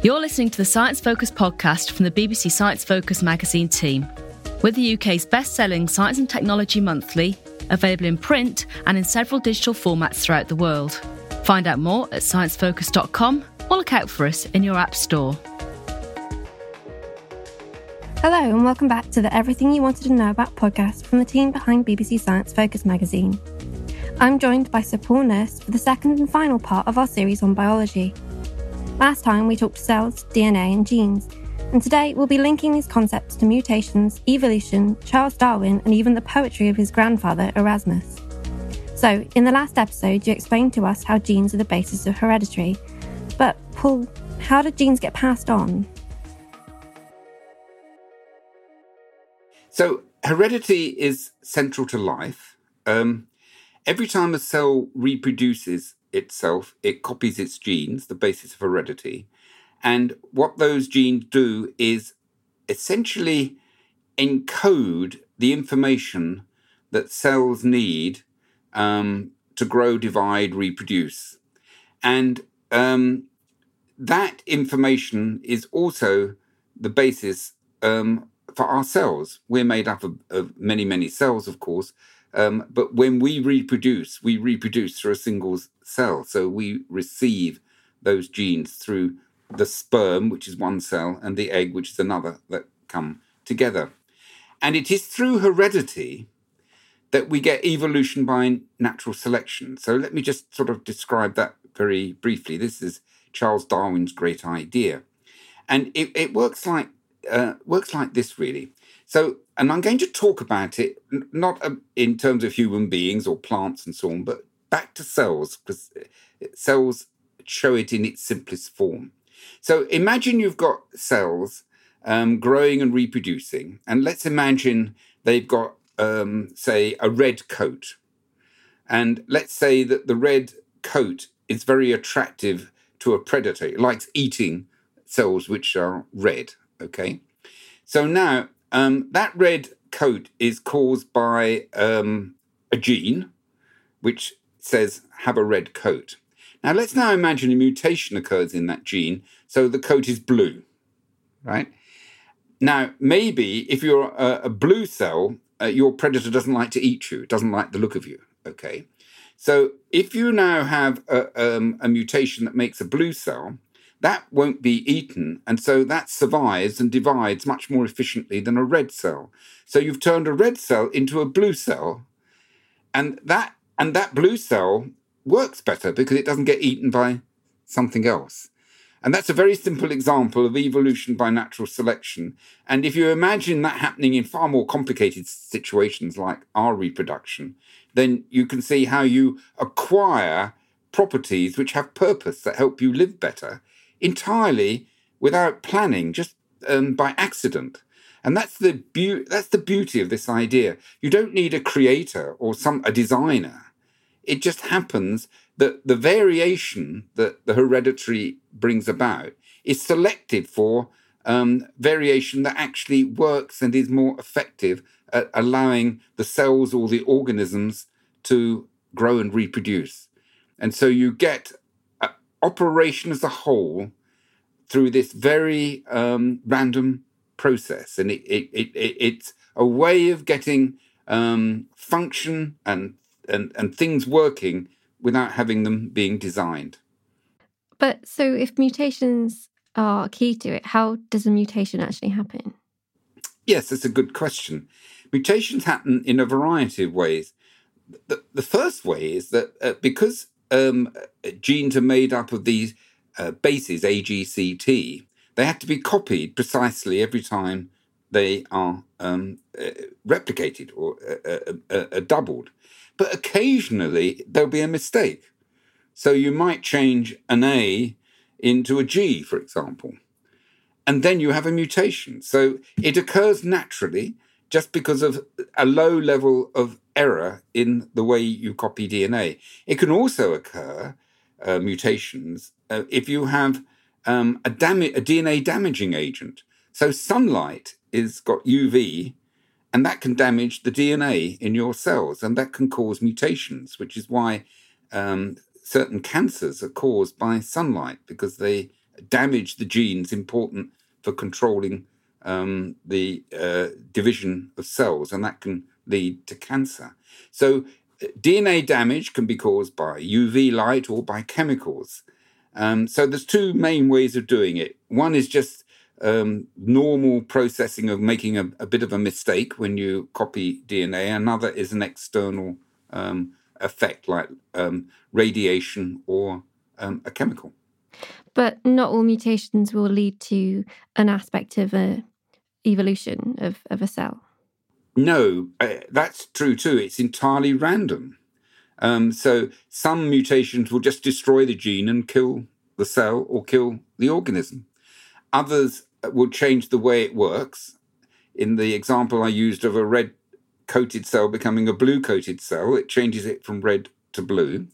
You're listening to the Science Focus podcast from the BBC Science Focus magazine team. We're the UK's best selling science and technology monthly, available in print and in several digital formats throughout the world. Find out more at sciencefocus.com or look out for us in your app store. Hello, and welcome back to the Everything You Wanted to Know About podcast from the team behind BBC Science Focus magazine. I'm joined by Sir Paul Nurse for the second and final part of our series on biology. Last time we talked cells, DNA, and genes, and today we'll be linking these concepts to mutations, evolution, Charles Darwin, and even the poetry of his grandfather, Erasmus. So, in the last episode, you explained to us how genes are the basis of heredity. But, Paul, how do genes get passed on? So, heredity is central to life. Um, every time a cell reproduces, itself, it copies its genes, the basis of heredity. And what those genes do is essentially encode the information that cells need um, to grow, divide, reproduce. And um, that information is also the basis um, for our cells. We're made up of, of, many, many cells, of course. Um, but when we reproduce, we reproduce through a single cell. So we receive those genes through the sperm, which is one cell, and the egg, which is another, that come together. And it is through heredity that we get evolution by natural selection. So let me just sort of describe that very briefly. This is Charles Darwin's great idea. And it, it works like uh, works like this really. So, and I'm going to talk about it not um, in terms of human beings or plants and so on, but back to cells because uh, cells show it in its simplest form. So imagine you've got cells um, growing and reproducing, and let's imagine they've got, um, say, a red coat. And let's say that the red coat is very attractive to a predator. It likes eating cells which are red. Okay. So now um, that red coat is caused by um, a gene which says have a red coat. Now let's now imagine a mutation occurs in that gene, so the coat is blue, right? Now maybe if you're a, a blue cell, uh, your predator doesn't like to eat you; doesn't like the look of you. Okay, so if you now have a, um, a mutation that makes a blue cell, that won't be eaten, and so that survives and divides much more efficiently than a red cell. So you've turned a red cell into a blue cell, and that and that blue cell works better because it doesn't get eaten by something else. And that's a very simple example of evolution by natural selection. And if you imagine that happening in far more complicated situations like our reproduction, then you can see how you acquire properties which have purpose that help you live better entirely without planning, just um, by accident. And that's the be- that's the beauty of this idea. You don't need a creator or some a designer. It just happens that the variation that the hereditary brings about is selected for um, variation that actually works and is more effective at allowing the cells or the organisms to grow and reproduce. And so you get operation as a whole through this very um, random process. And it, it, it, it, it's a way of getting um, function and, and, and things working without having them being designed. But so if mutations are key to it, how does a mutation actually happen? Yes, that's a good question. Mutations happen in a variety of ways. The, the first way is that uh, because um, genes are made up of these uh, bases, A, G, C, T, they have to be copied precisely every time they are um, uh, replicated or uh, uh, uh, doubled. But occasionally there'll be a mistake. So you might change an A into a G, for example. And then you have a mutation. So it occurs naturally just because of a low level of error in the way you copy DNA. It can also occur, uh, mutations, uh, if you have um, a, dam- a DNA damaging agent. So sunlight is got UV and that can damage the DNA in your cells, and that can cause mutations, which is why um, certain cancers are caused by sunlight because they damage the genes important for controlling um, the uh, division of cells, and that can lead to cancer. So, uh, DNA damage can be caused by UV light or by chemicals. Um, so, there's two main ways of doing it. One is just um, normal processing of making a, a, bit of a mistake when you copy DNA. Another is an external um, effect like um, radiation or um, a chemical. But not all mutations will lead to an aspect of a evolution of, of a cell. No, uh, that's true too. It's entirely random. Um, so some mutations will just destroy the gene and kill the cell or kill the organism. Others will change the way it works. In the example I used of a red coated cell becoming a blue coated cell, it changes it from red to blue.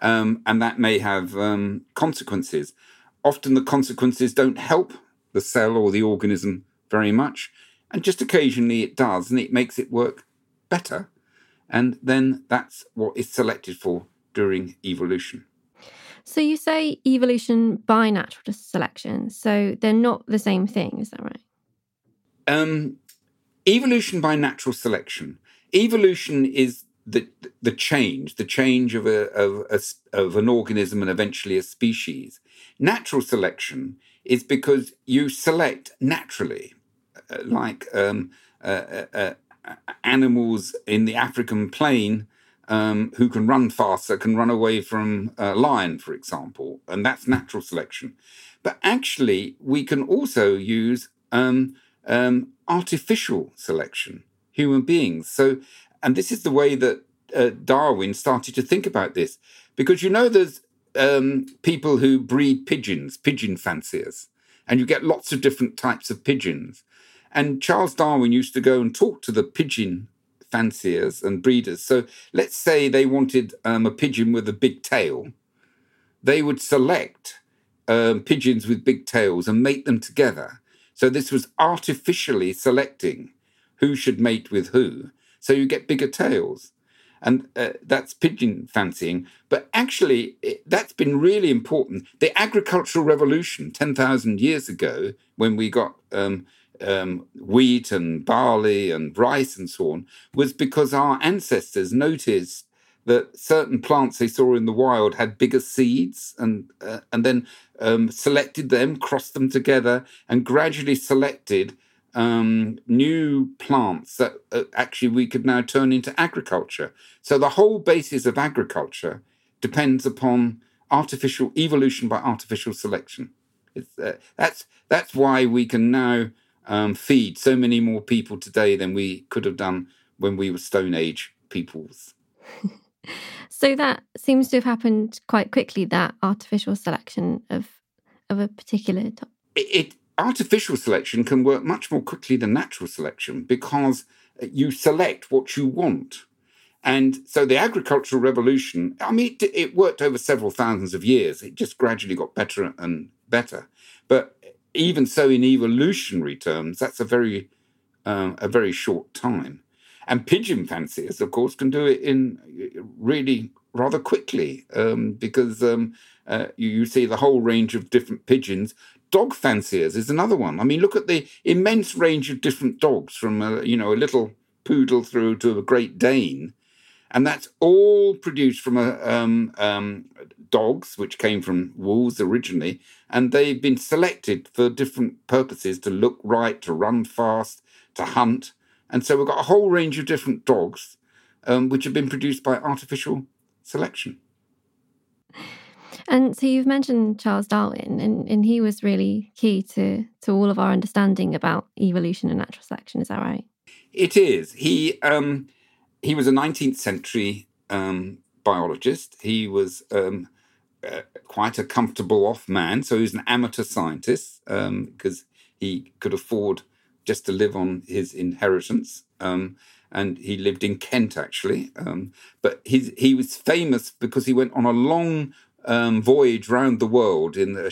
Um, and that may have um, consequences. Often the consequences don't help the cell or the organism very much, and just occasionally it does, and it makes it work better. And then that's what is selected for during evolution. So you say evolution by natural selection. So they're not the same thing, is that right? Um, evolution by natural selection. Evolution is the the change, the change of a, of a, of an organism and eventually a species. Natural selection is because you select naturally, uh, like um, uh, uh, uh animals in the African plain um, who can run faster can run away from a lion, for example, and that's natural selection. But actually, we can also use um, um, artificial selection, human beings. So, and this is the way that uh, Darwin started to think about this, because you know there's um, people who breed pigeons, pigeon fanciers, and you get lots of different types of pigeons. And Charles Darwin used to go and talk to the pigeon fanciers and breeders. So let's say they wanted um, a pigeon with a big tail, they would select um, pigeons with big tails and mate them together. So this was artificially selecting who should mate with who. So you get bigger tails. And uh, that's pigeon fancying. But actually, it, that's been really important. The agricultural revolution 10,000 years ago, when we got um, um, wheat and barley and rice and so on was because our ancestors noticed that certain plants they saw in the wild had bigger seeds and uh, and then um, selected them, crossed them together, and gradually selected um, new plants that uh, actually we could now turn into agriculture. So the whole basis of agriculture depends upon artificial evolution by artificial selection. Uh, that's that's why we can now um, feed so many more people today than we could have done when we were Stone Age peoples. so that seems to have happened quite quickly. That artificial selection of of a particular. It, it artificial selection can work much more quickly than natural selection because you select what you want. And so the agricultural revolution, I mean, it, it, worked over several thousands of years. It just gradually got better and better. But even so, in evolutionary terms, that's a very, uh, a very short time. And pigeon fanciers, of course, can do it in really rather quickly um, because um, uh, you, you see the whole range of different pigeons. Dog fanciers is another one. I mean, look at the immense range of different dogs, from a, you know a little poodle through to a Great Dane, and that's all produced from a, um, um, dogs which came from wolves originally, and they've been selected for different purposes to look right, to run fast, to hunt, and so we've got a whole range of different dogs um, which have been produced by artificial selection. And so you've mentioned Charles Darwin, and, and he was really key to, to all of our understanding about evolution and natural selection. Is that right? It is. He um, he was a 19th century um, biologist. He was um, uh, quite a comfortable off man, so he was an amateur scientist because um, he could afford just to live on his inheritance. Um, and he lived in Kent actually. Um, but he he was famous because he went on a long um, voyage round the world in a,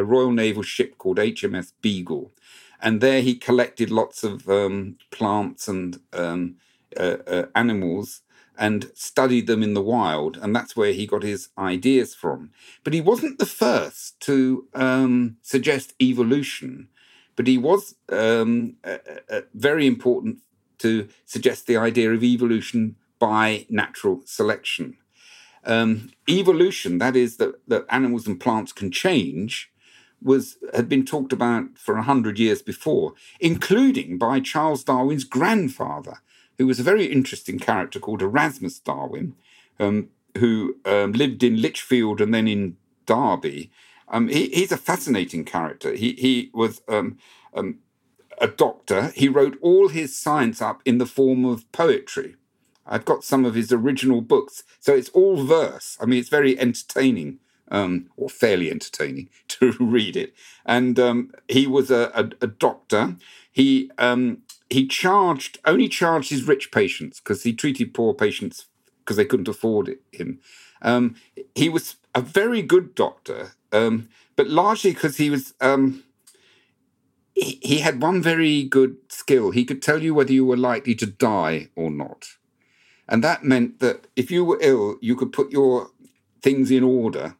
a, Royal Naval ship called HMS Beagle. And there he collected lots of um, plants and um, uh, uh, animals and studied them in the wild. And that's where he got his ideas from. But he wasn't the first to um, suggest evolution, but he was um, very important to suggest the idea of evolution by natural selection um, evolution, that is, that, that animals and plants can change, was had been talked about for a hundred years before, including by Charles Darwin's grandfather, who was a very interesting character called Erasmus Darwin, um, who um, lived in Lichfield and then in Derby. Um, he, he's a fascinating character. He he was um, um, a doctor. He wrote all his science up in the form of poetry. I've got some of his original books. So it's all verse. I mean, it's very entertaining, um, or fairly entertaining to read it. And um, he was a, a, a doctor. He um, he charged only charged his rich patients because he treated poor patients because they couldn't afford it, him. Um, he was a very good doctor, um, but largely because he was um, he, he had one very good skill. He could tell you whether you were likely to die or not. And that meant that if you were ill, you could put your things in order.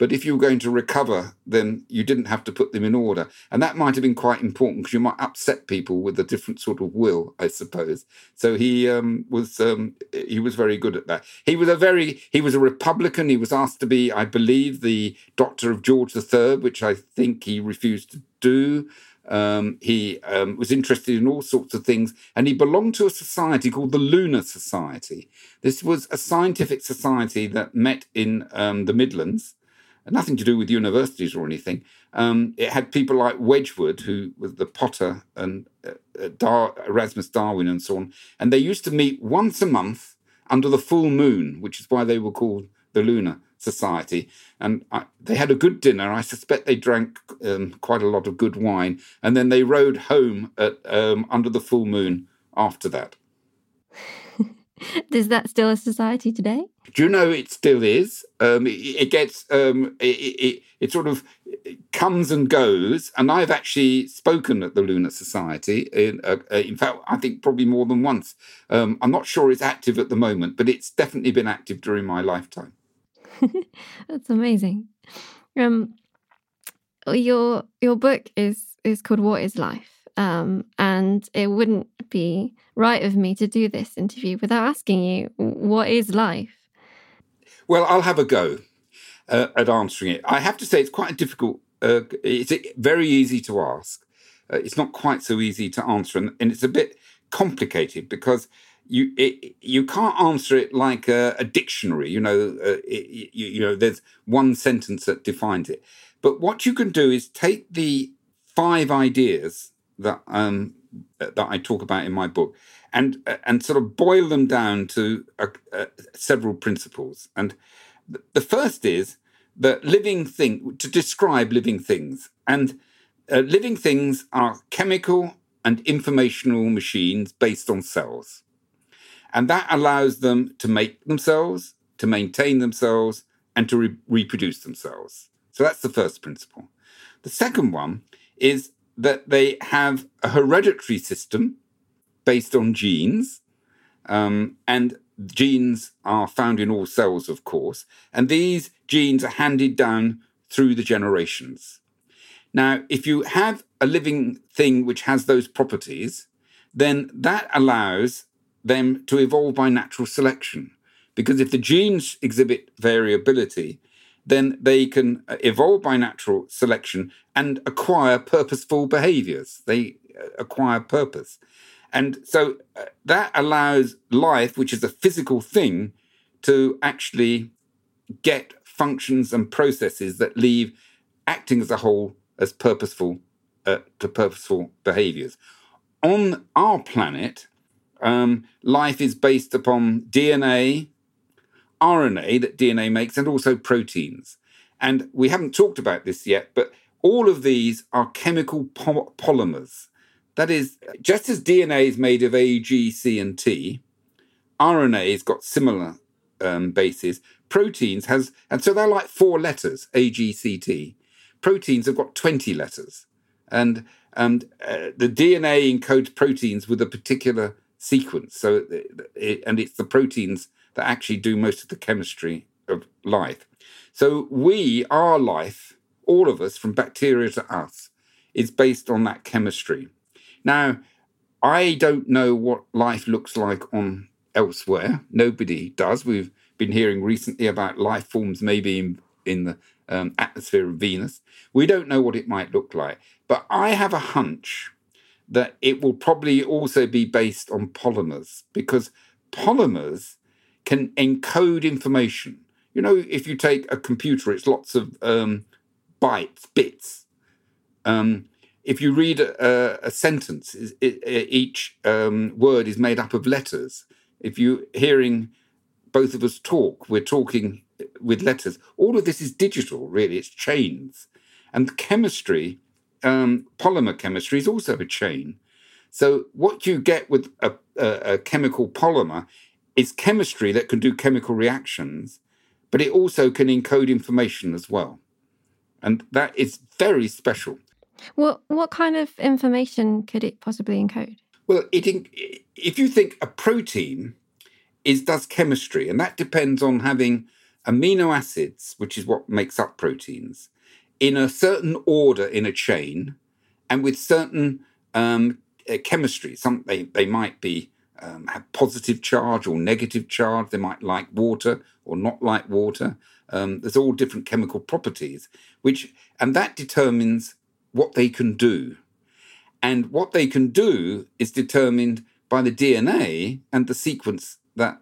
But if you were going to recover, then you didn't have to put them in order. And that might have been quite important because you might upset people with a different sort of will, I suppose. So he um, was um, he was very good at that. He was a very he was a Republican. He was asked to be, I believe, the doctor of George III, which I think he refused to do. Um, he um, was interested in all sorts of things, and he belonged to a society called the Lunar Society. This was a scientific society that met in um, the Midlands, nothing to do with universities or anything. Um, it had people like Wedgwood, who was the potter, and uh, uh, Dar- Erasmus Darwin, and so on. And they used to meet once a month under the full moon, which is why they were called the Lunar society. And I, they had a good dinner. I suspect they drank um, quite a lot of good wine. And then they rode home at, um, under the full moon after that. is that still a society today? Do you know it still is? Um, it, it, gets um, it, it, it, sort of comes and goes, and I've actually spoken at the Lunar Society. In, uh, uh, in fact, I think probably more than once. Um, I'm not sure it's active at the moment, but it's definitely been active during my lifetime. That's amazing. Um, your your book is is called What Is Life, um, and it wouldn't be right of me to do this interview without asking you what is life. Well, I'll have a go uh, at answering it. I have to say it's quite a difficult. Uh, it's very easy to ask. Uh, it's not quite so easy to answer, and, and it's a bit complicated because you it, you can't answer it like a, a dictionary. You know, uh, it, you, you know, there's one sentence that defines it. But what you can do is take the five ideas that um, that I talk about in my book, and and sort of boil them down to uh, uh, several principles. And the first is that living thing to describe living things, and uh, living things are chemical and informational machines based on cells. And that allows them to make themselves, to maintain themselves, and to re- reproduce themselves. So that's the first principle. The second one is that they have a hereditary system based on genes. Um, and genes are found in all cells, of course. And these genes are handed down through the generations. Now, if you have a living thing which has those properties, then that allows them to evolve by natural selection. Because if the genes exhibit variability, then they can uh, evolve by natural selection and acquire purposeful behaviors. They uh, acquire purpose. And so uh, that allows life, which is a physical thing, to actually get functions and processes that leave acting as a whole as purposeful uh, to purposeful behaviors. On our planet, um, life is based upon DNA, RNA that DNA makes, and also proteins. And we haven't talked about this yet, but all of these are chemical po- polymers. That is, just as DNA is made of A, G, C, and T, RNA has got similar um, bases. Proteins has, and so they're like four letters A, G, C, T proteins have got 20 letters. And, and uh, the DNA encodes proteins with a particular sequence. So, it, and it's the proteins that actually do most of the chemistry of life. So, we, our life, all of us, from bacteria to us, is based on that chemistry. Now, I don't know what life looks like on elsewhere. Nobody does. We've been hearing recently about life forms maybe in, in the um, atmosphere of Venus. We don't know what it might look like, but I have a hunch that it will probably also be based on polymers because polymers can encode information. You know, if you take a computer, it's lots of um, bytes, bits. Um, if you read a, a sentence, it, it, each um, word is made up of letters. If you're hearing both of us talk, we're talking with letters. All of this is digital, really. It's chains. And chemistry, um, polymer chemistry, is also a chain. So what you get with a, a, a chemical polymer is chemistry that can do chemical reactions, but it also can encode information as well. And that is very special. What what kind of information could it possibly encode? Well, it if you think a protein is does chemistry, and that depends on having amino acids, which is what makes up proteins, in a certain order in a chain and with certain um, uh, chemistry. Some they, they might be um, have positive charge or negative charge. They might like water or not like water. Um, there's all different chemical properties, which and that determines what they can do. And what they can do is determined by the DNA and the sequence that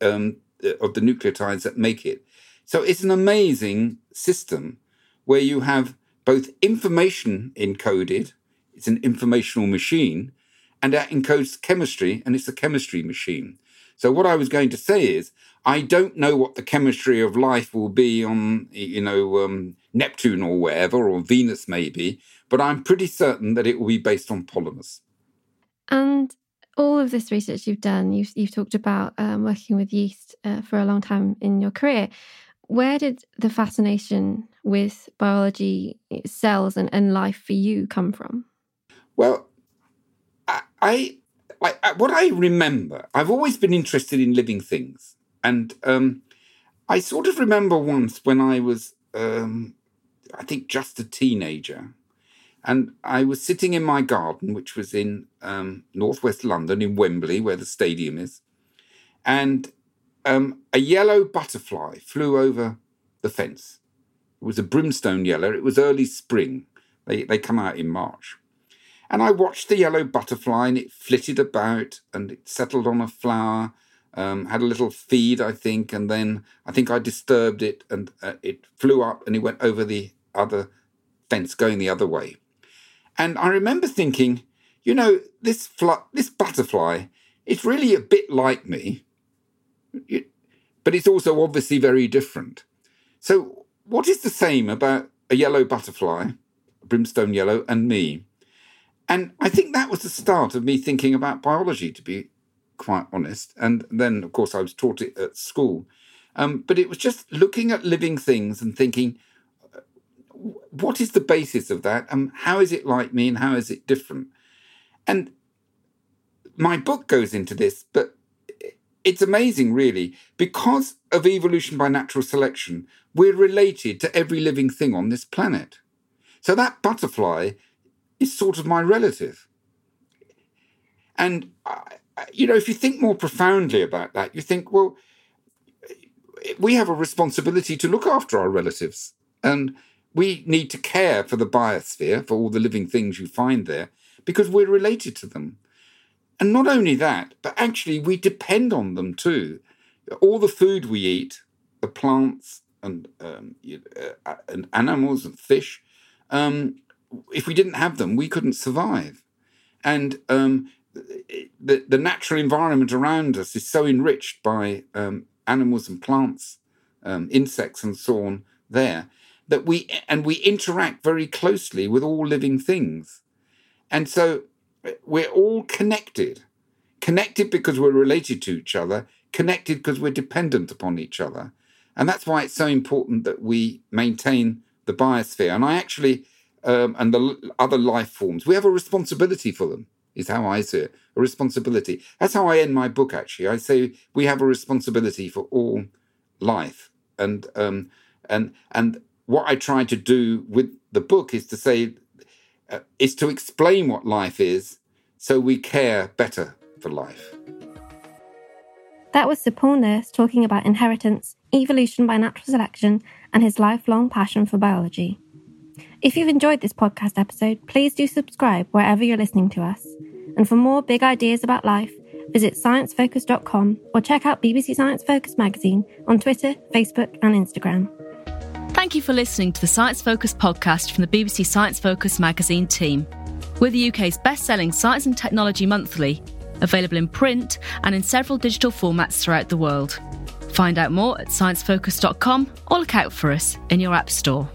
um, uh, of the nucleotides that make it. So it's an amazing system where you have both information encoded, it's an informational machine, and that encodes chemistry, and it's a chemistry machine. So what I was going to say is, I don't know what the chemistry of life will be on, you know, um, Neptune or wherever, or Venus maybe, but I'm pretty certain that it will be based on polymers. And all of this research you've done, you've, you've talked about um, working with yeast uh, for a long time in your career. Where did the fascination with biology, cells, and, and life for you come from? Well, I, I, what I remember, I've always been interested in living things, and um, I sort of remember once when I was, um, I think, just a teenager, and I was sitting in my garden, which was in um, northwest London, in Wembley, where the stadium is. And um, a yellow butterfly flew over the fence. It was a brimstone yellow. It was early spring. They, they come out in March. And I watched the yellow butterfly and it flitted about and it settled on a flower, um, had a little feed, I think, and then I think I disturbed it and uh, it flew up and it went over the other fence going the other way. And I remember thinking, you know, this fl- this butterfly, it's really a bit like me, but it's also obviously very different. So, what is the same about a yellow butterfly, brimstone yellow, and me? And I think that was the start of me thinking about biology, to be quite honest. And then, of course, I was taught it at school. Um, but it was just looking at living things and thinking, what is the basis of that? And how is it like me and how is it different? And my book goes into this, but it's amazing, really. Because of evolution by natural selection, we're related to every living thing on this planet. So that butterfly is sort of my relative. And, you know, if you think more profoundly about that, you think, well, we have a responsibility to look after our relatives. And we need to care for the biosphere, for all the living things you find there, because we're related to them. And not only that, but actually we depend on them too. All the food we eat, the plants and, um, uh, and animals and fish, um, if we didn't have them, we couldn't survive. And um, the, the natural environment around us is so enriched by um, animals and plants, um, insects and so on there that we and we interact very closely with all living things. And so we're all connected connected because we're related to each other connected because we're dependent upon each other. And that's why it's so important that we maintain the biosphere. And i actually um, and the other life forms we have a responsibility for them is how i see it a responsibility that's how i end my book actually i say we have a responsibility for all life and um, and and what I try to do with the book is to say, uh, is to explain what life is so we care better for life. That was Sir Paul Nurse talking about inheritance, evolution by natural selection, and his lifelong passion for biology. If you've enjoyed this podcast episode, please do subscribe wherever you're listening to us. And for more big ideas about life, visit sciencefocus.com or check out BBC Science Focus magazine on Twitter, Facebook, and Instagram. Thank you for listening to the Science Focus podcast from the BBC Science Focus magazine team. We're the UK's best selling science and technology monthly, available in print and in several digital formats throughout the world. Find out more at sciencefocus.com or look out for us in your App Store.